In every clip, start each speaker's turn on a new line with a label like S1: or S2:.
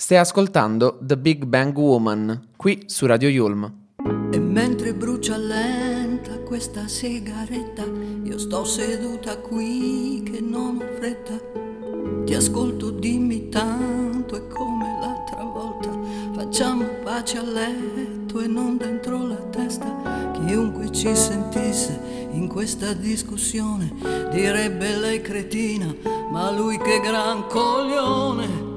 S1: Stai ascoltando The Big Bang Woman, qui su Radio Yulm.
S2: E mentre brucia lenta questa sigaretta, io sto seduta qui che non ho fretta. Ti ascolto, dimmi tanto e come l'altra volta. Facciamo pace a letto e non dentro la testa. Chiunque ci sentisse in questa discussione direbbe lei cretina, ma lui che gran coglione.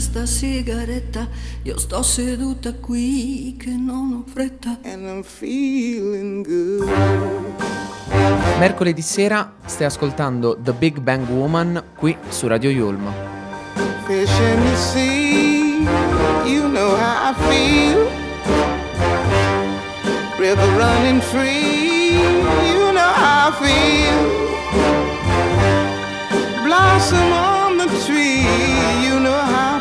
S2: Questa sigaretta, io sto seduta qui che non ho fretta.
S3: and I'm feeling good.
S1: Mercoledì sera stai ascoltando The Big Bang Woman qui su Radio Yulm.
S3: Fish in the sea, you know how I feel. River running free, you know how I feel. Blossom on the tree, you know how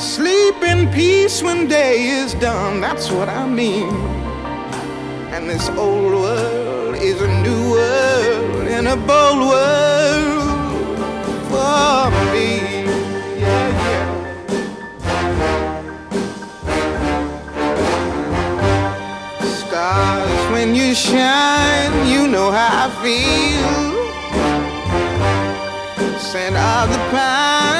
S3: Sleep in peace when day is done, that's what I mean. And this old world is a new world and a bold world for me. Yeah, yeah. Stars, when you shine, you know how I feel. Scent of the pine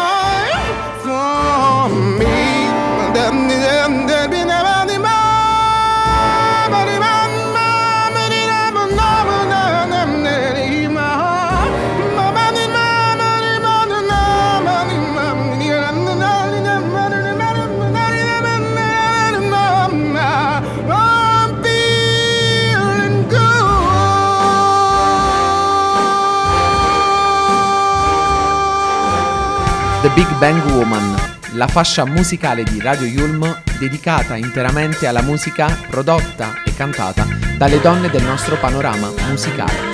S4: Big Bang Woman, la fascia musicale di Radio Yulm dedicata interamente alla musica prodotta e cantata dalle donne del nostro panorama musicale.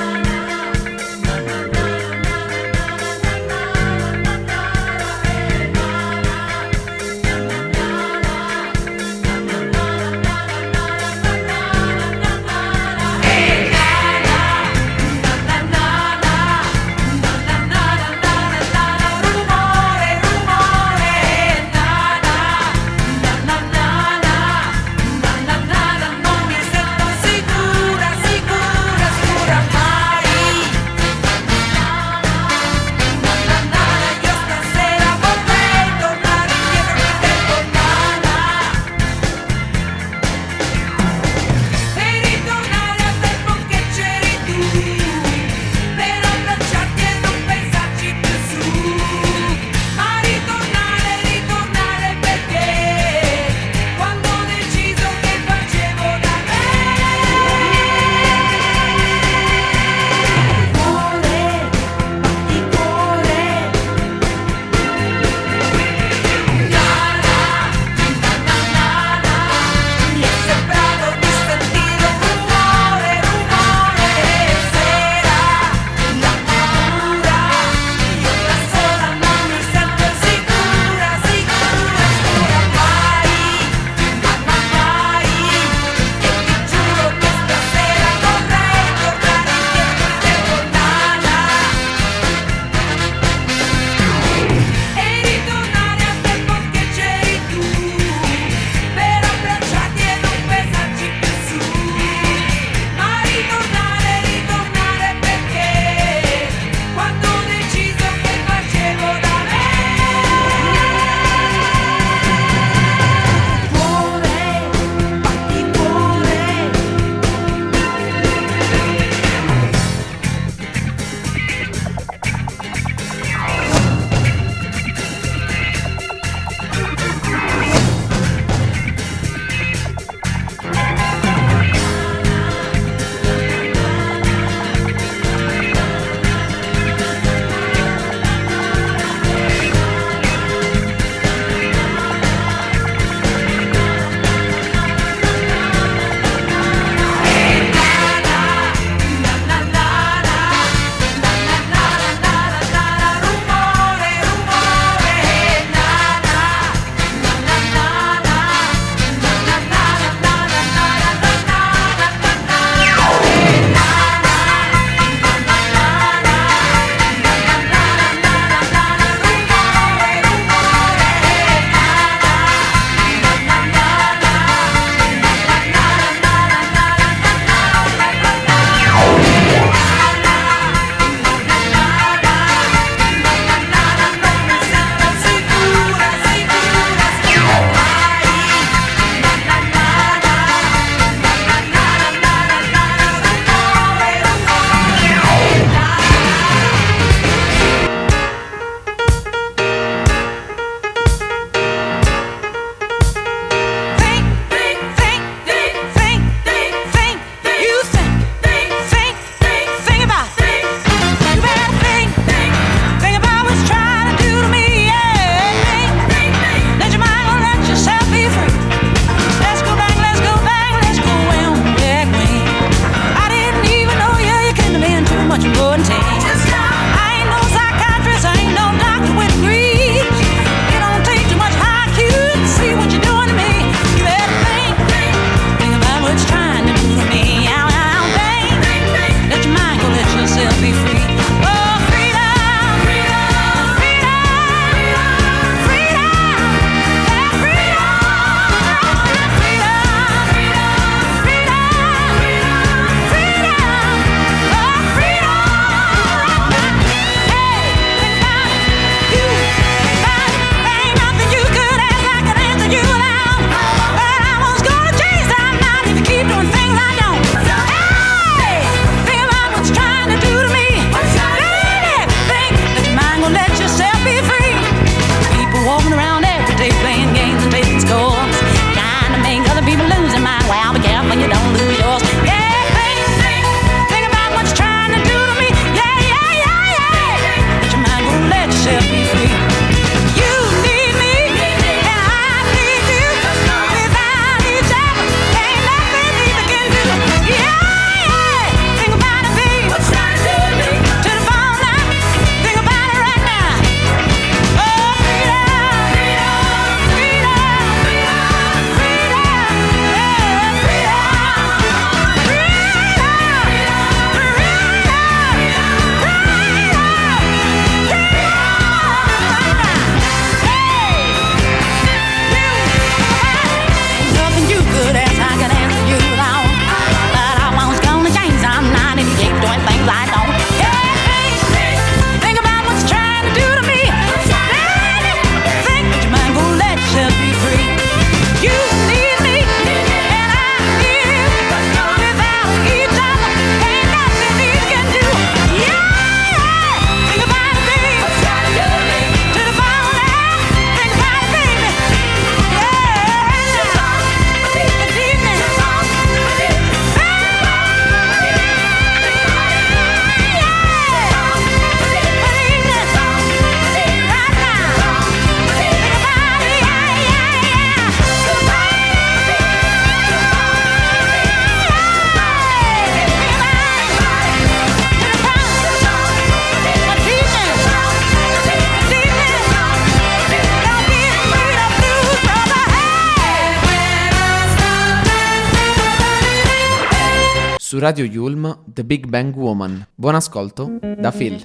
S1: Radio Yulm, The Big Bang Woman. Buon ascolto da Phil.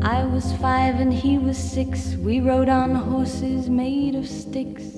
S5: I was five and he was six. We rode on horses made of sticks.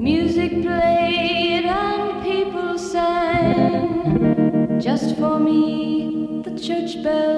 S5: Music played and people sang. Just for me, the church bell.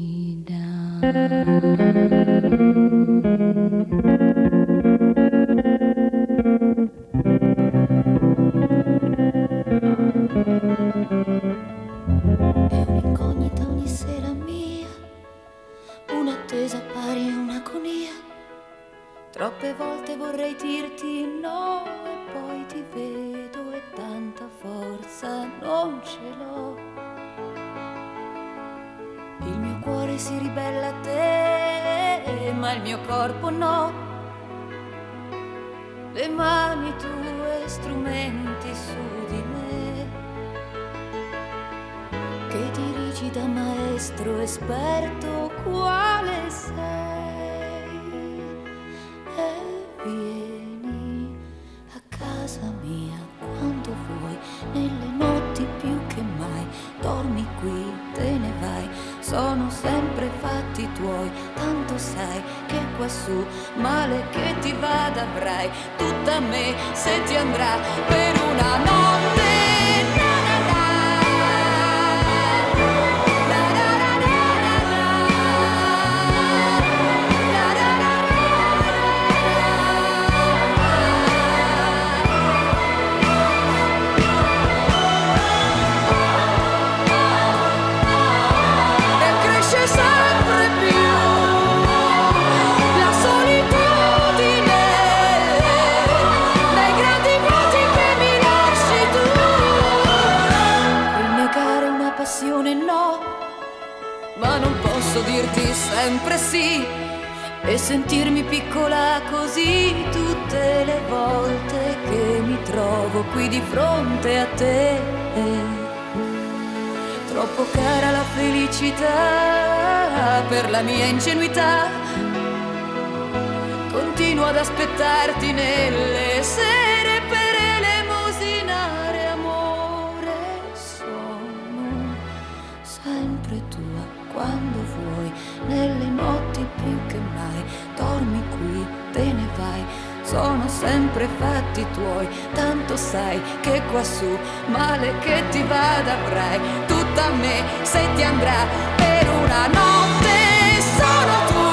S4: Thank you. E sentirmi piccola così tutte le volte che mi trovo qui di fronte a te. Troppo cara la felicità per la mia ingenuità. Continuo ad aspettarti nelle sere per elemosinare amore. Sono sempre tua quando vuoi, nelle notti più che mai. Dormi qui, te ne vai. Sono sempre fatti tuoi, tanto sai che quassù male che ti vada avrai tutta me se ti andrà per una notte sono tua.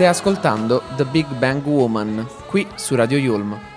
S6: Stai ascoltando The Big Bang Woman, qui su Radio Yulm.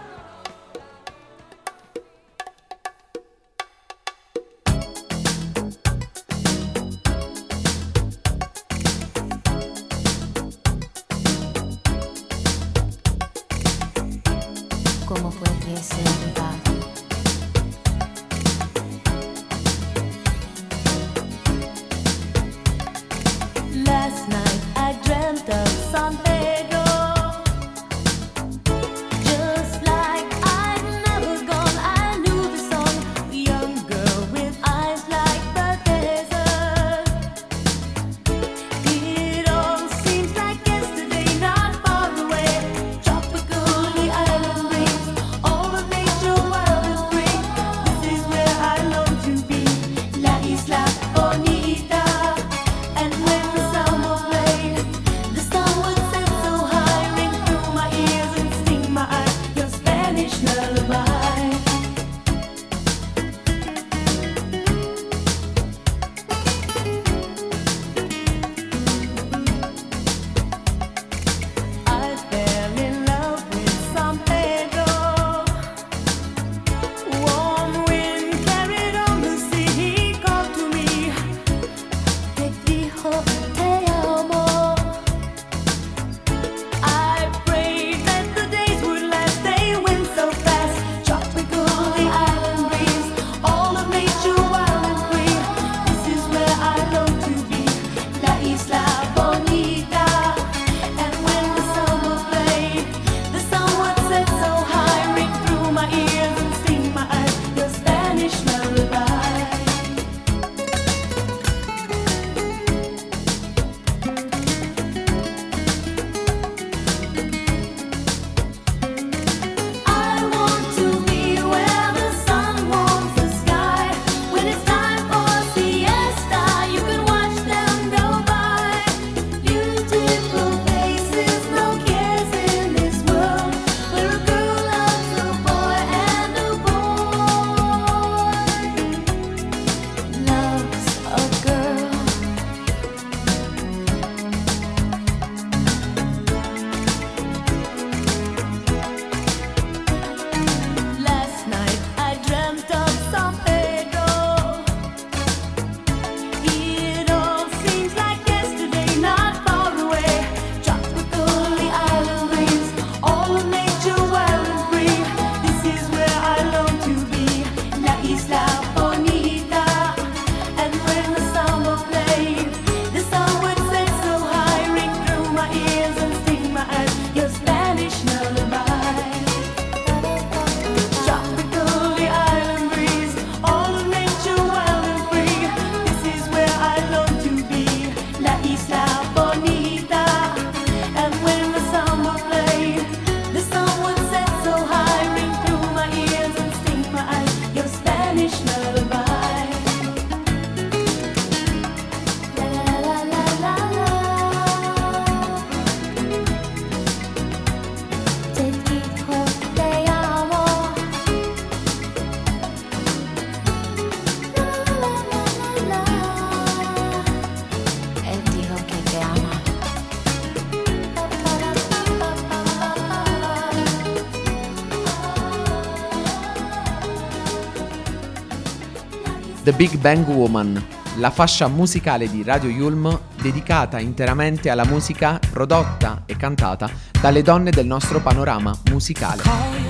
S7: The
S6: Big Bang Woman, la fascia musicale di Radio Yulm dedicata interamente alla musica prodotta e cantata dalle donne del nostro panorama musicale.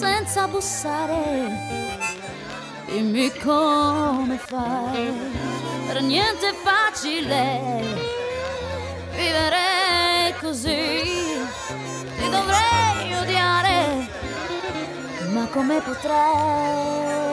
S4: senza bussare. Dimmi come fai, per niente è facile vivere così. Ti dovrei odiare, ma come potrei?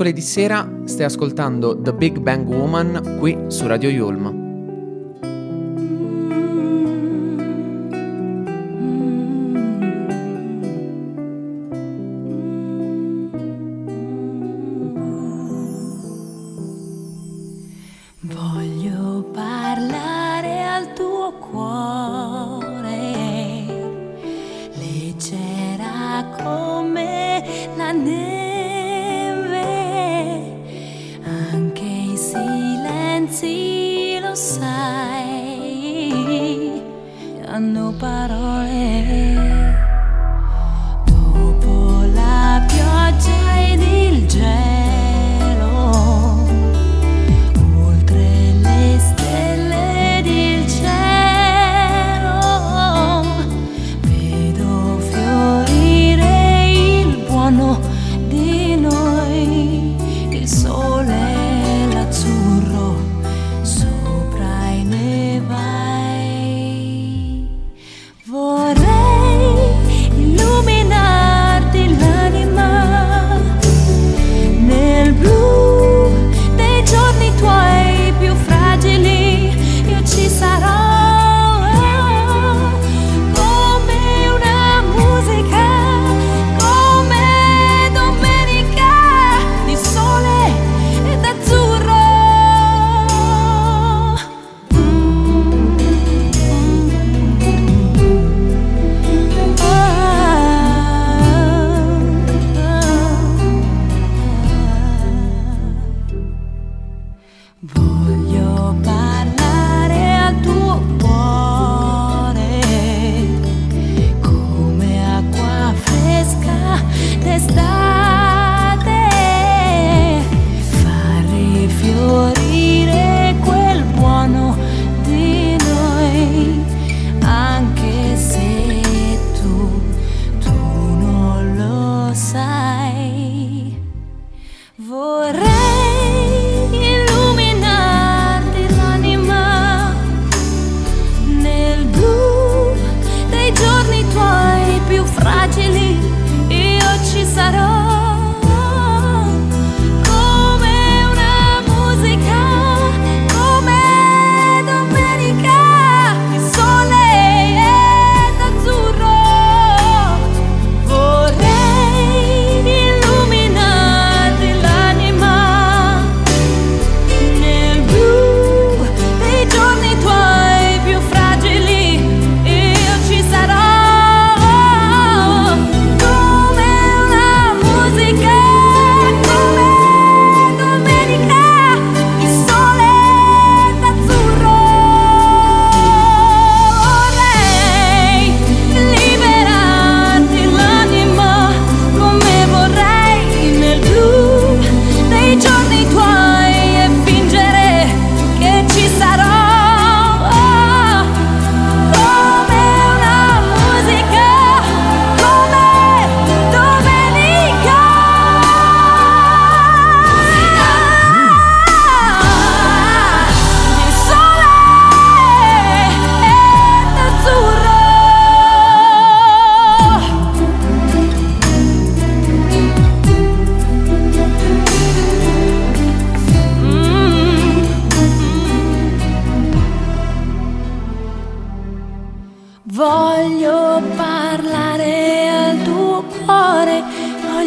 S1: mercoledì sera stai ascoltando The Big Bang Woman qui su Radio Yulm.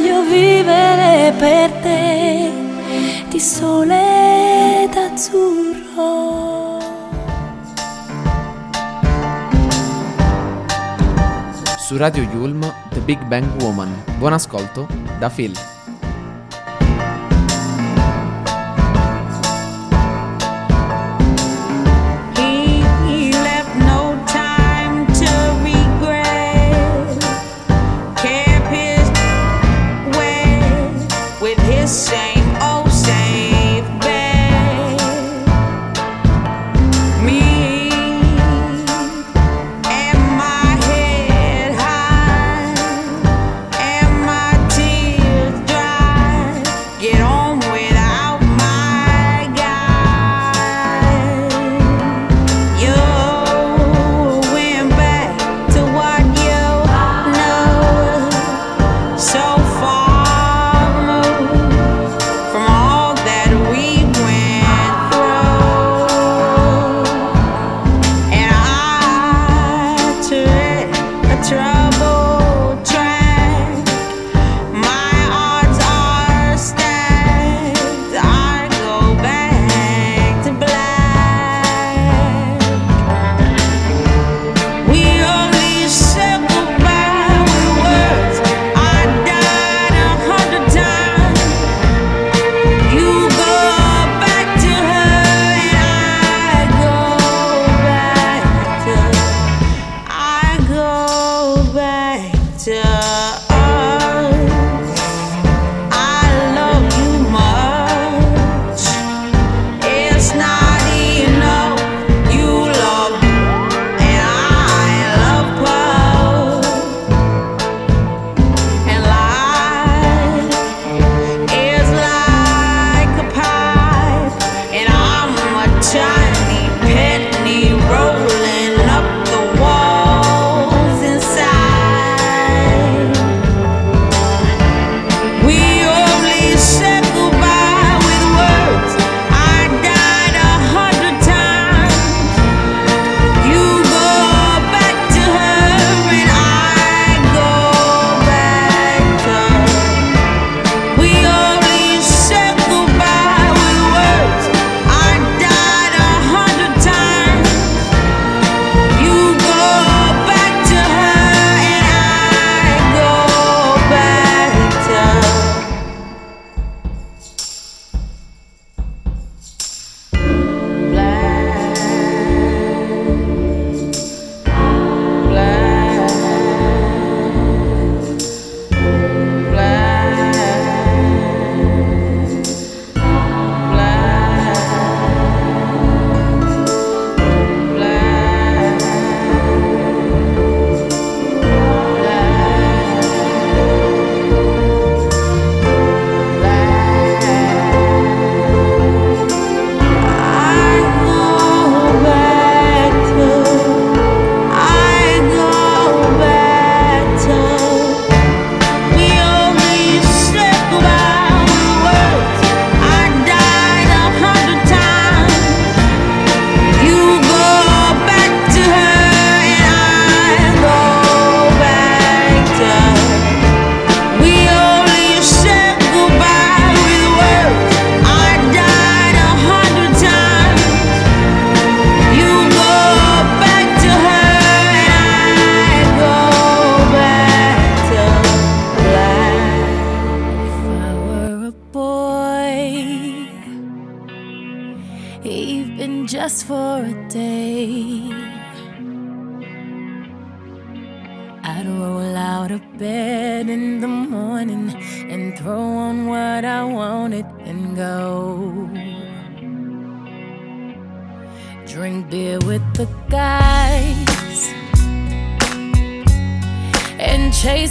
S2: voglio
S5: vivere per te di sole d'azzurro.
S1: Su Radio Yulm, The Big Bang Woman. Buon ascolto da Phil.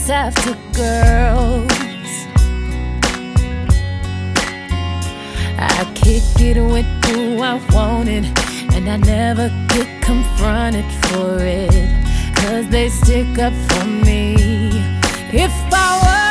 S5: chase after girls. I kick it with who I wanted, and I never get confronted for it. Cause they stick up for me. If I were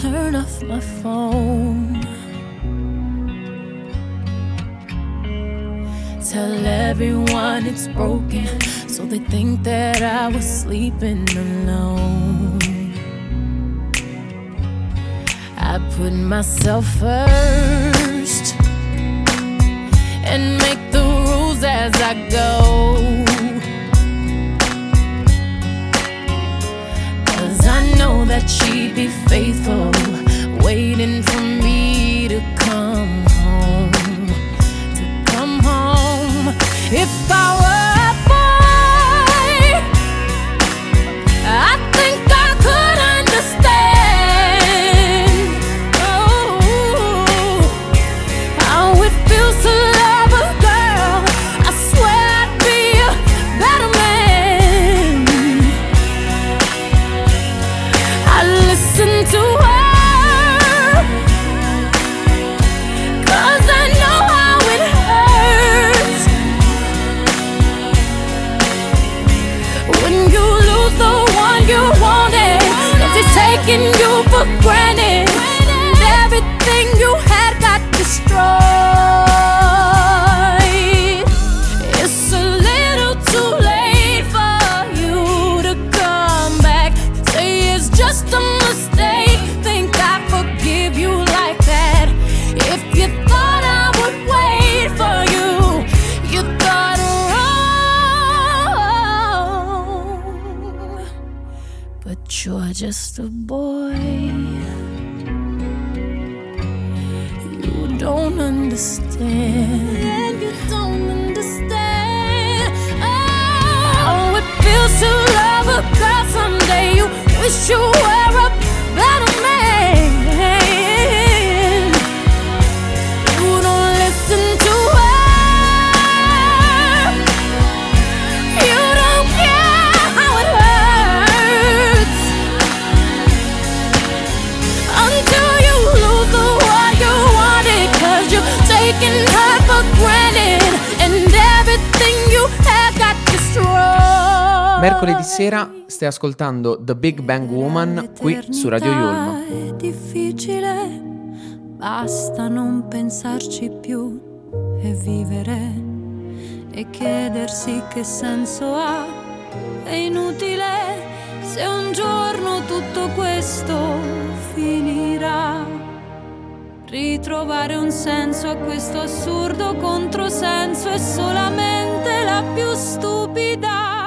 S8: turn off my phone. Tell everyone it's broken, so they think that I was sleeping alone. I put myself first and make the rules as I go. that she'd be faithful, waiting for me to come. just a boy. You don't understand. And you don't understand. Oh, oh it feels to love a girl. someday. You wish you were.
S7: Mercoledì sera stai ascoltando The Big Bang Woman qui su Radio Yulm.
S4: È difficile, basta non pensarci più e vivere e chiedersi che senso ha. È inutile se un giorno tutto questo finirà. Ritrovare un senso a questo assurdo controsenso è solamente la più stupida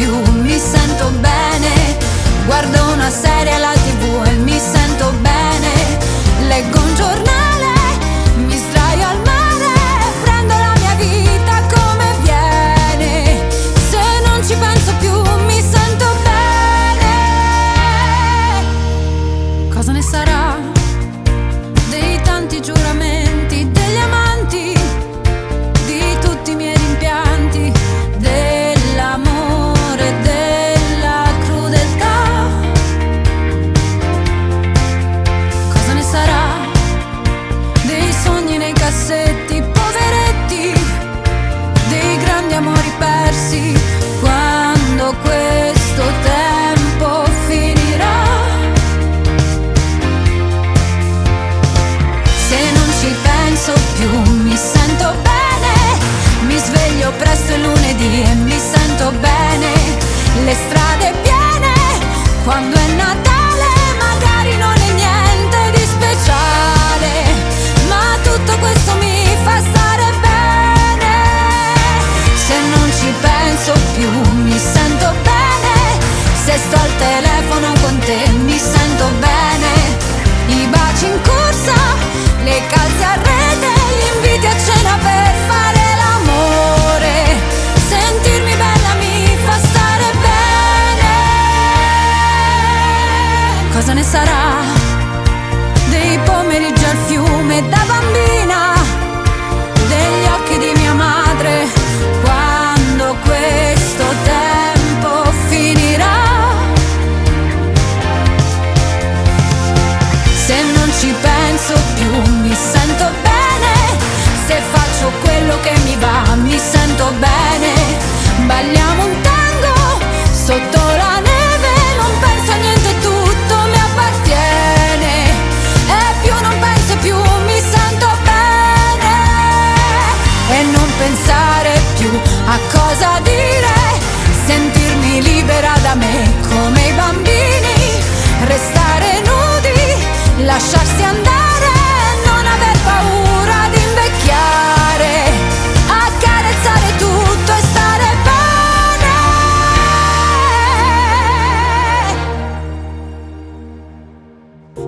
S4: più, mi sento bene, guardo una serie alla tv e mi sento bene, leggo un giornale.
S9: exercício.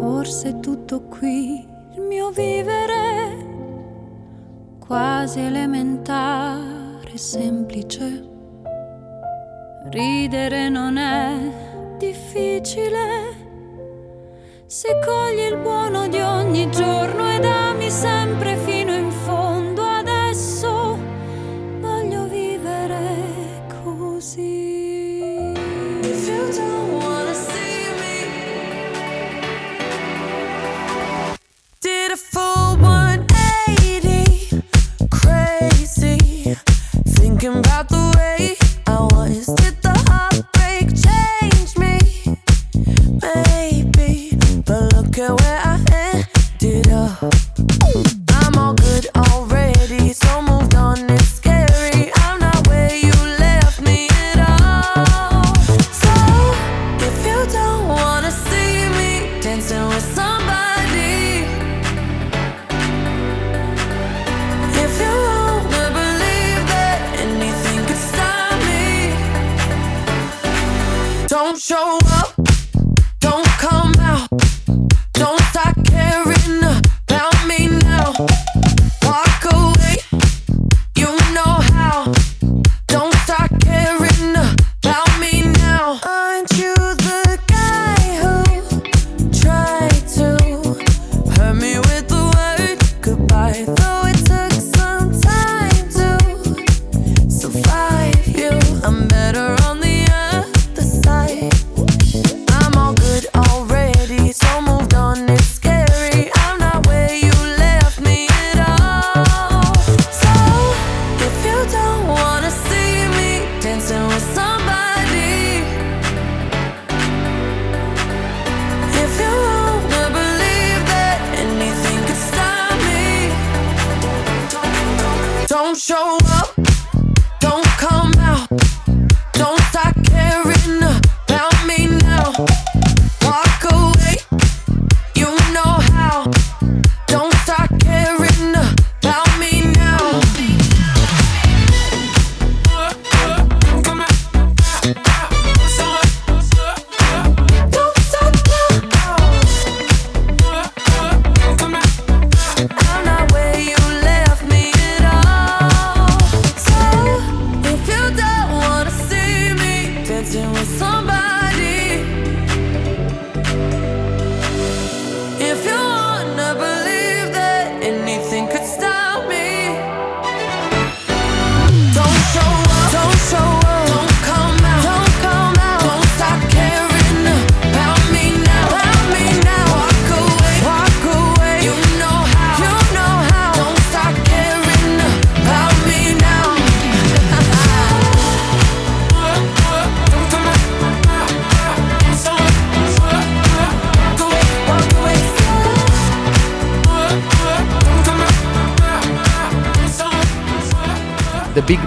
S9: Forse tutto qui il mio vivere, quasi elementare, semplice. Ridere non è difficile. Se cogli il buono di ogni giorno ed ami sempre fino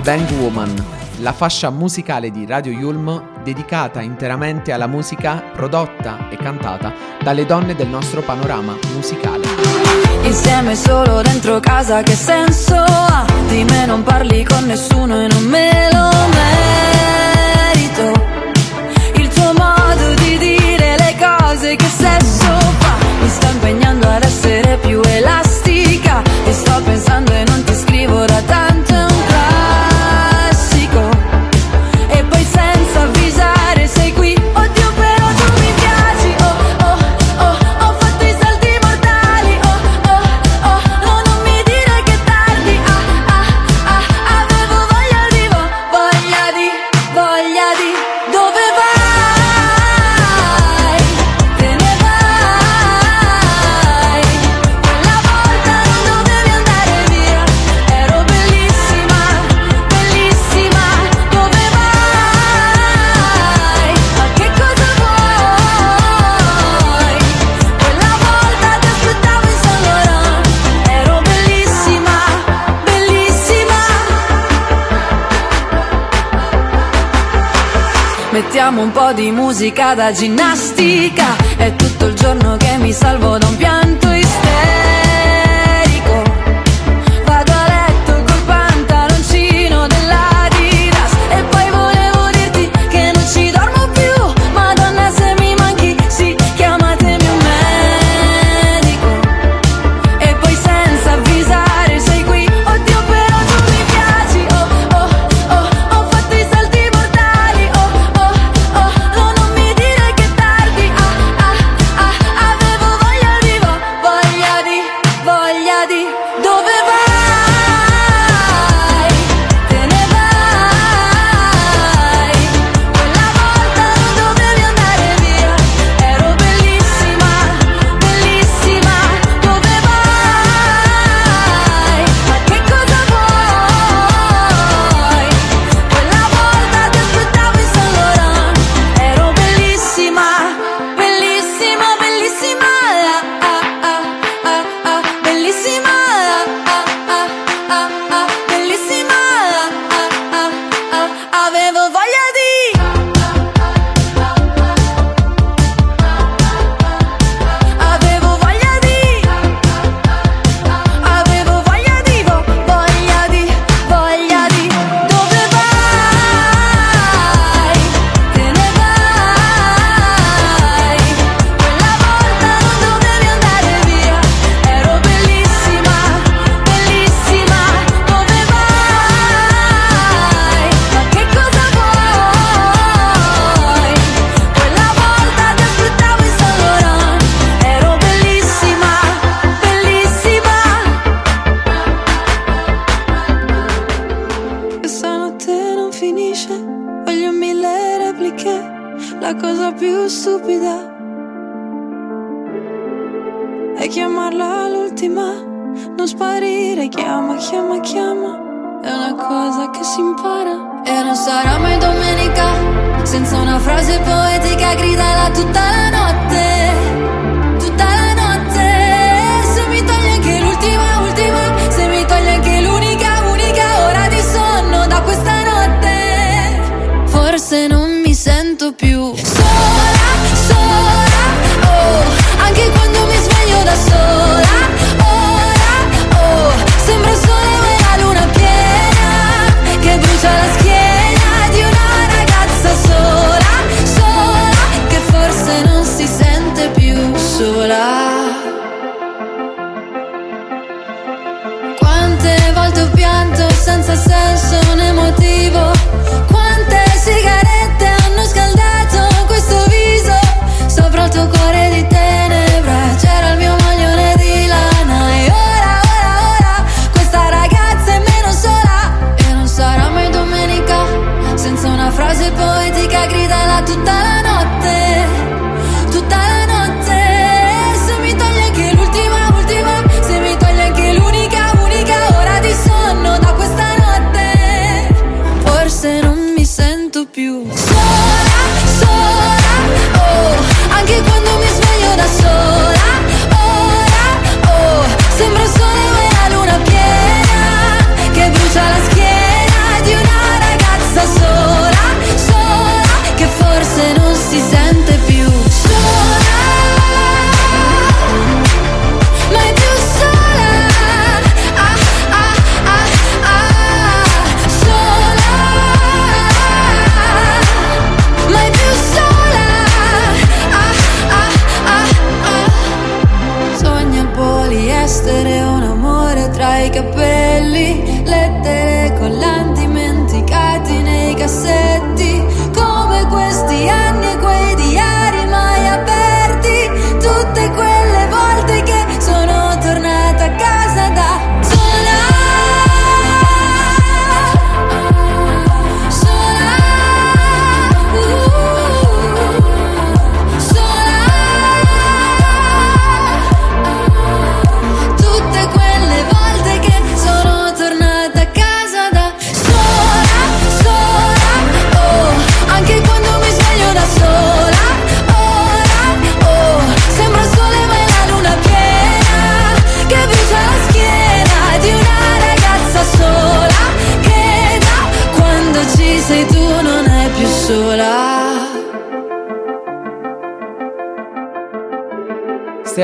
S1: Bang Woman, la fascia musicale di Radio Yulm dedicata interamente alla musica prodotta e cantata dalle donne del nostro panorama musicale.
S9: Insieme solo dentro casa che senso ha? Di me non parli con nessuno e non me lo merito. Un
S4: po' di musica da ginnastica.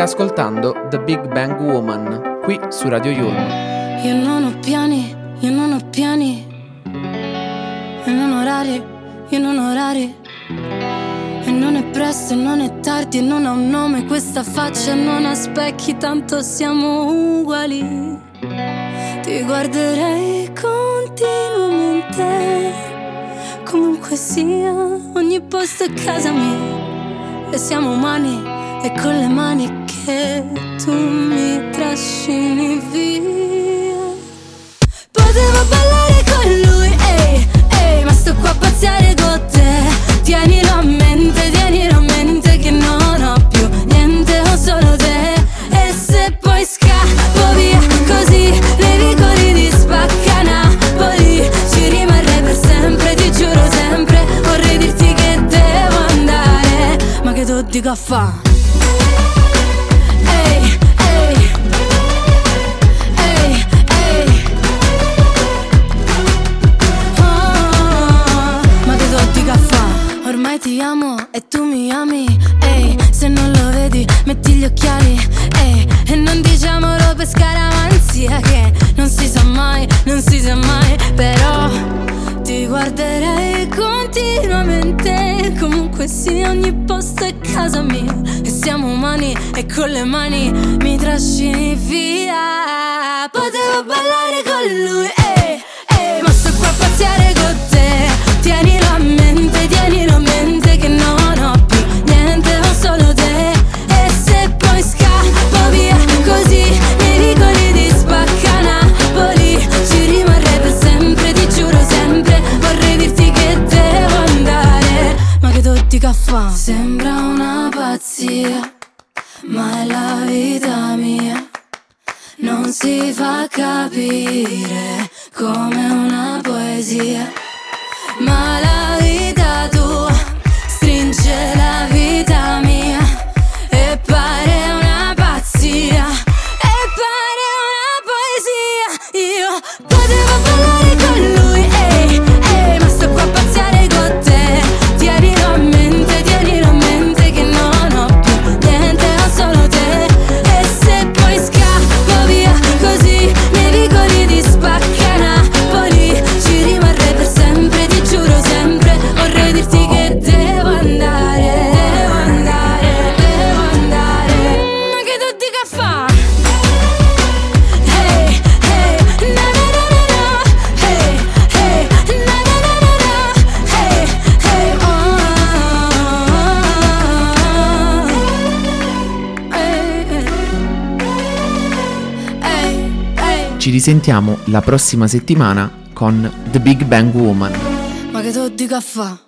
S7: Ascoltando The Big Bang Woman qui su Radio Yulm.
S4: Io non ho piani, io non ho piani. E non orari, io non orari. E non è presto, e non è tardi, e non ha un nome questa faccia, non ha specchi, tanto siamo uguali. Ti guarderei continuamente, comunque sia, ogni posto è casa mia. E siamo umani, e con le mani che tu mi trascini via. Potevo ballare con lui, ehi, ehi, ma sto qua a pazziare con te. Tienilo a mente, tienilo a mente che non ho più niente, ho solo te. E se poi scappo via così, nei vicoli di spacca ci rimarrei per sempre, ti giuro sempre. Vorrei dirti che devo andare, ma che tu dico a fa? Mai, non si sa mai Però ti guarderei continuamente. Comunque sia ogni posto è casa mia E siamo umani e con le mani mi trascini via. Potevo ballare con lui, ehi, ehi Ma sto qua a pazziare caffè Sembra una pazzia Ma è la vita mia. Non si fa capire come una poesia, ma la vita
S7: risentiamo la prossima settimana con The Big Bang Woman.
S4: Ma che tu dica fa?